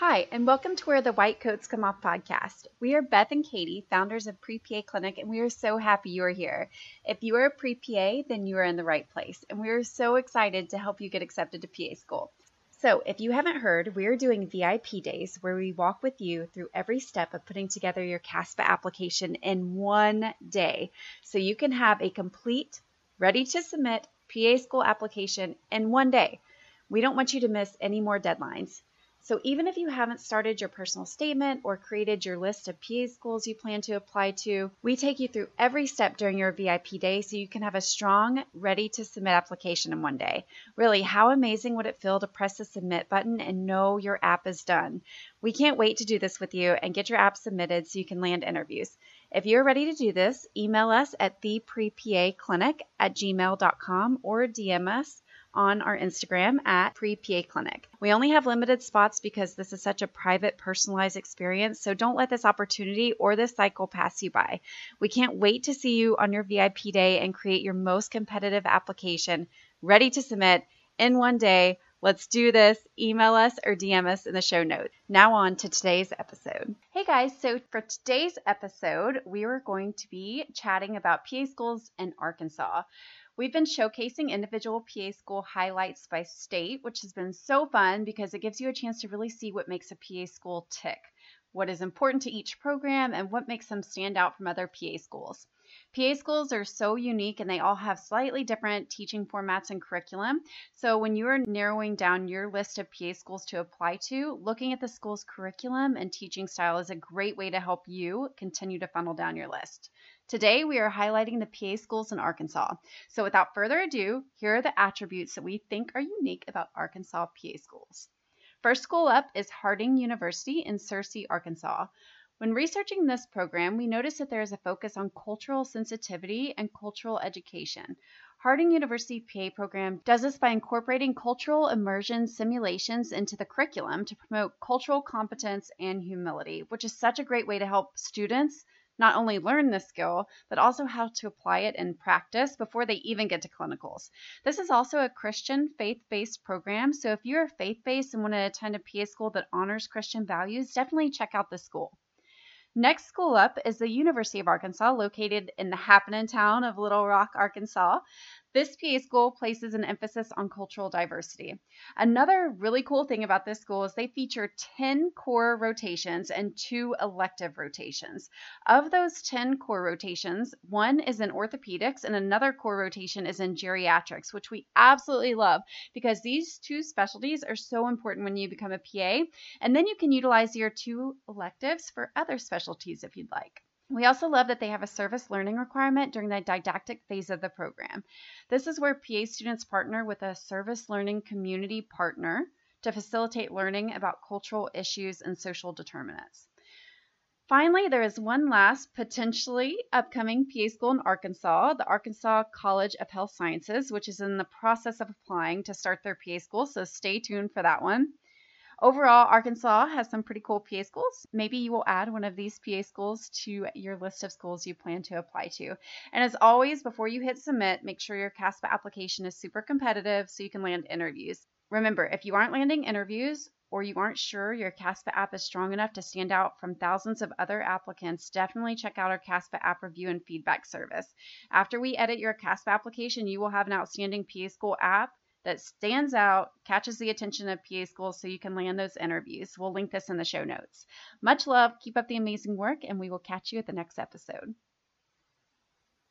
Hi, and welcome to Where the White Coats Come Off podcast. We are Beth and Katie, founders of Pre PA Clinic, and we are so happy you are here. If you are a pre PA, then you are in the right place, and we are so excited to help you get accepted to PA school. So, if you haven't heard, we are doing VIP days where we walk with you through every step of putting together your CASPA application in one day so you can have a complete, ready to submit PA school application in one day. We don't want you to miss any more deadlines. So even if you haven't started your personal statement or created your list of PA schools you plan to apply to, we take you through every step during your VIP day so you can have a strong, ready to submit application in one day. Really, how amazing would it feel to press the submit button and know your app is done? We can't wait to do this with you and get your app submitted so you can land interviews. If you're ready to do this, email us at theprepaclinic at gmail.com or DM us on our Instagram at pre-PA Clinic. We only have limited spots because this is such a private, personalized experience, so don't let this opportunity or this cycle pass you by. We can't wait to see you on your VIP day and create your most competitive application ready to submit in one day. Let's do this. Email us or DM us in the show notes. Now, on to today's episode. Hey guys, so for today's episode, we are going to be chatting about PA schools in Arkansas. We've been showcasing individual PA school highlights by state, which has been so fun because it gives you a chance to really see what makes a PA school tick, what is important to each program, and what makes them stand out from other PA schools. PA schools are so unique and they all have slightly different teaching formats and curriculum. So, when you are narrowing down your list of PA schools to apply to, looking at the school's curriculum and teaching style is a great way to help you continue to funnel down your list. Today, we are highlighting the PA schools in Arkansas. So, without further ado, here are the attributes that we think are unique about Arkansas PA schools. First school up is Harding University in Searcy, Arkansas. When researching this program, we noticed that there is a focus on cultural sensitivity and cultural education. Harding University PA program does this by incorporating cultural immersion simulations into the curriculum to promote cultural competence and humility, which is such a great way to help students not only learn this skill, but also how to apply it in practice before they even get to clinicals. This is also a Christian faith based program. So if you're faith based and want to attend a PA school that honors Christian values, definitely check out this school. Next school up is the University of Arkansas, located in the happening town of Little Rock, Arkansas. This PA school places an emphasis on cultural diversity. Another really cool thing about this school is they feature 10 core rotations and two elective rotations. Of those 10 core rotations, one is in orthopedics and another core rotation is in geriatrics, which we absolutely love because these two specialties are so important when you become a PA. And then you can utilize your two electives for other specialties if you'd like. We also love that they have a service learning requirement during the didactic phase of the program. This is where PA students partner with a service learning community partner to facilitate learning about cultural issues and social determinants. Finally, there is one last potentially upcoming PA school in Arkansas, the Arkansas College of Health Sciences, which is in the process of applying to start their PA school, so stay tuned for that one. Overall, Arkansas has some pretty cool PA schools. Maybe you will add one of these PA schools to your list of schools you plan to apply to. And as always, before you hit submit, make sure your CASPA application is super competitive so you can land interviews. Remember, if you aren't landing interviews, or you aren't sure your CASPA app is strong enough to stand out from thousands of other applicants, definitely check out our CASPA app review and feedback service. After we edit your CASPA application, you will have an outstanding PA School app that stands out, catches the attention of PA schools so you can land those interviews. We'll link this in the show notes. Much love, keep up the amazing work, and we will catch you at the next episode.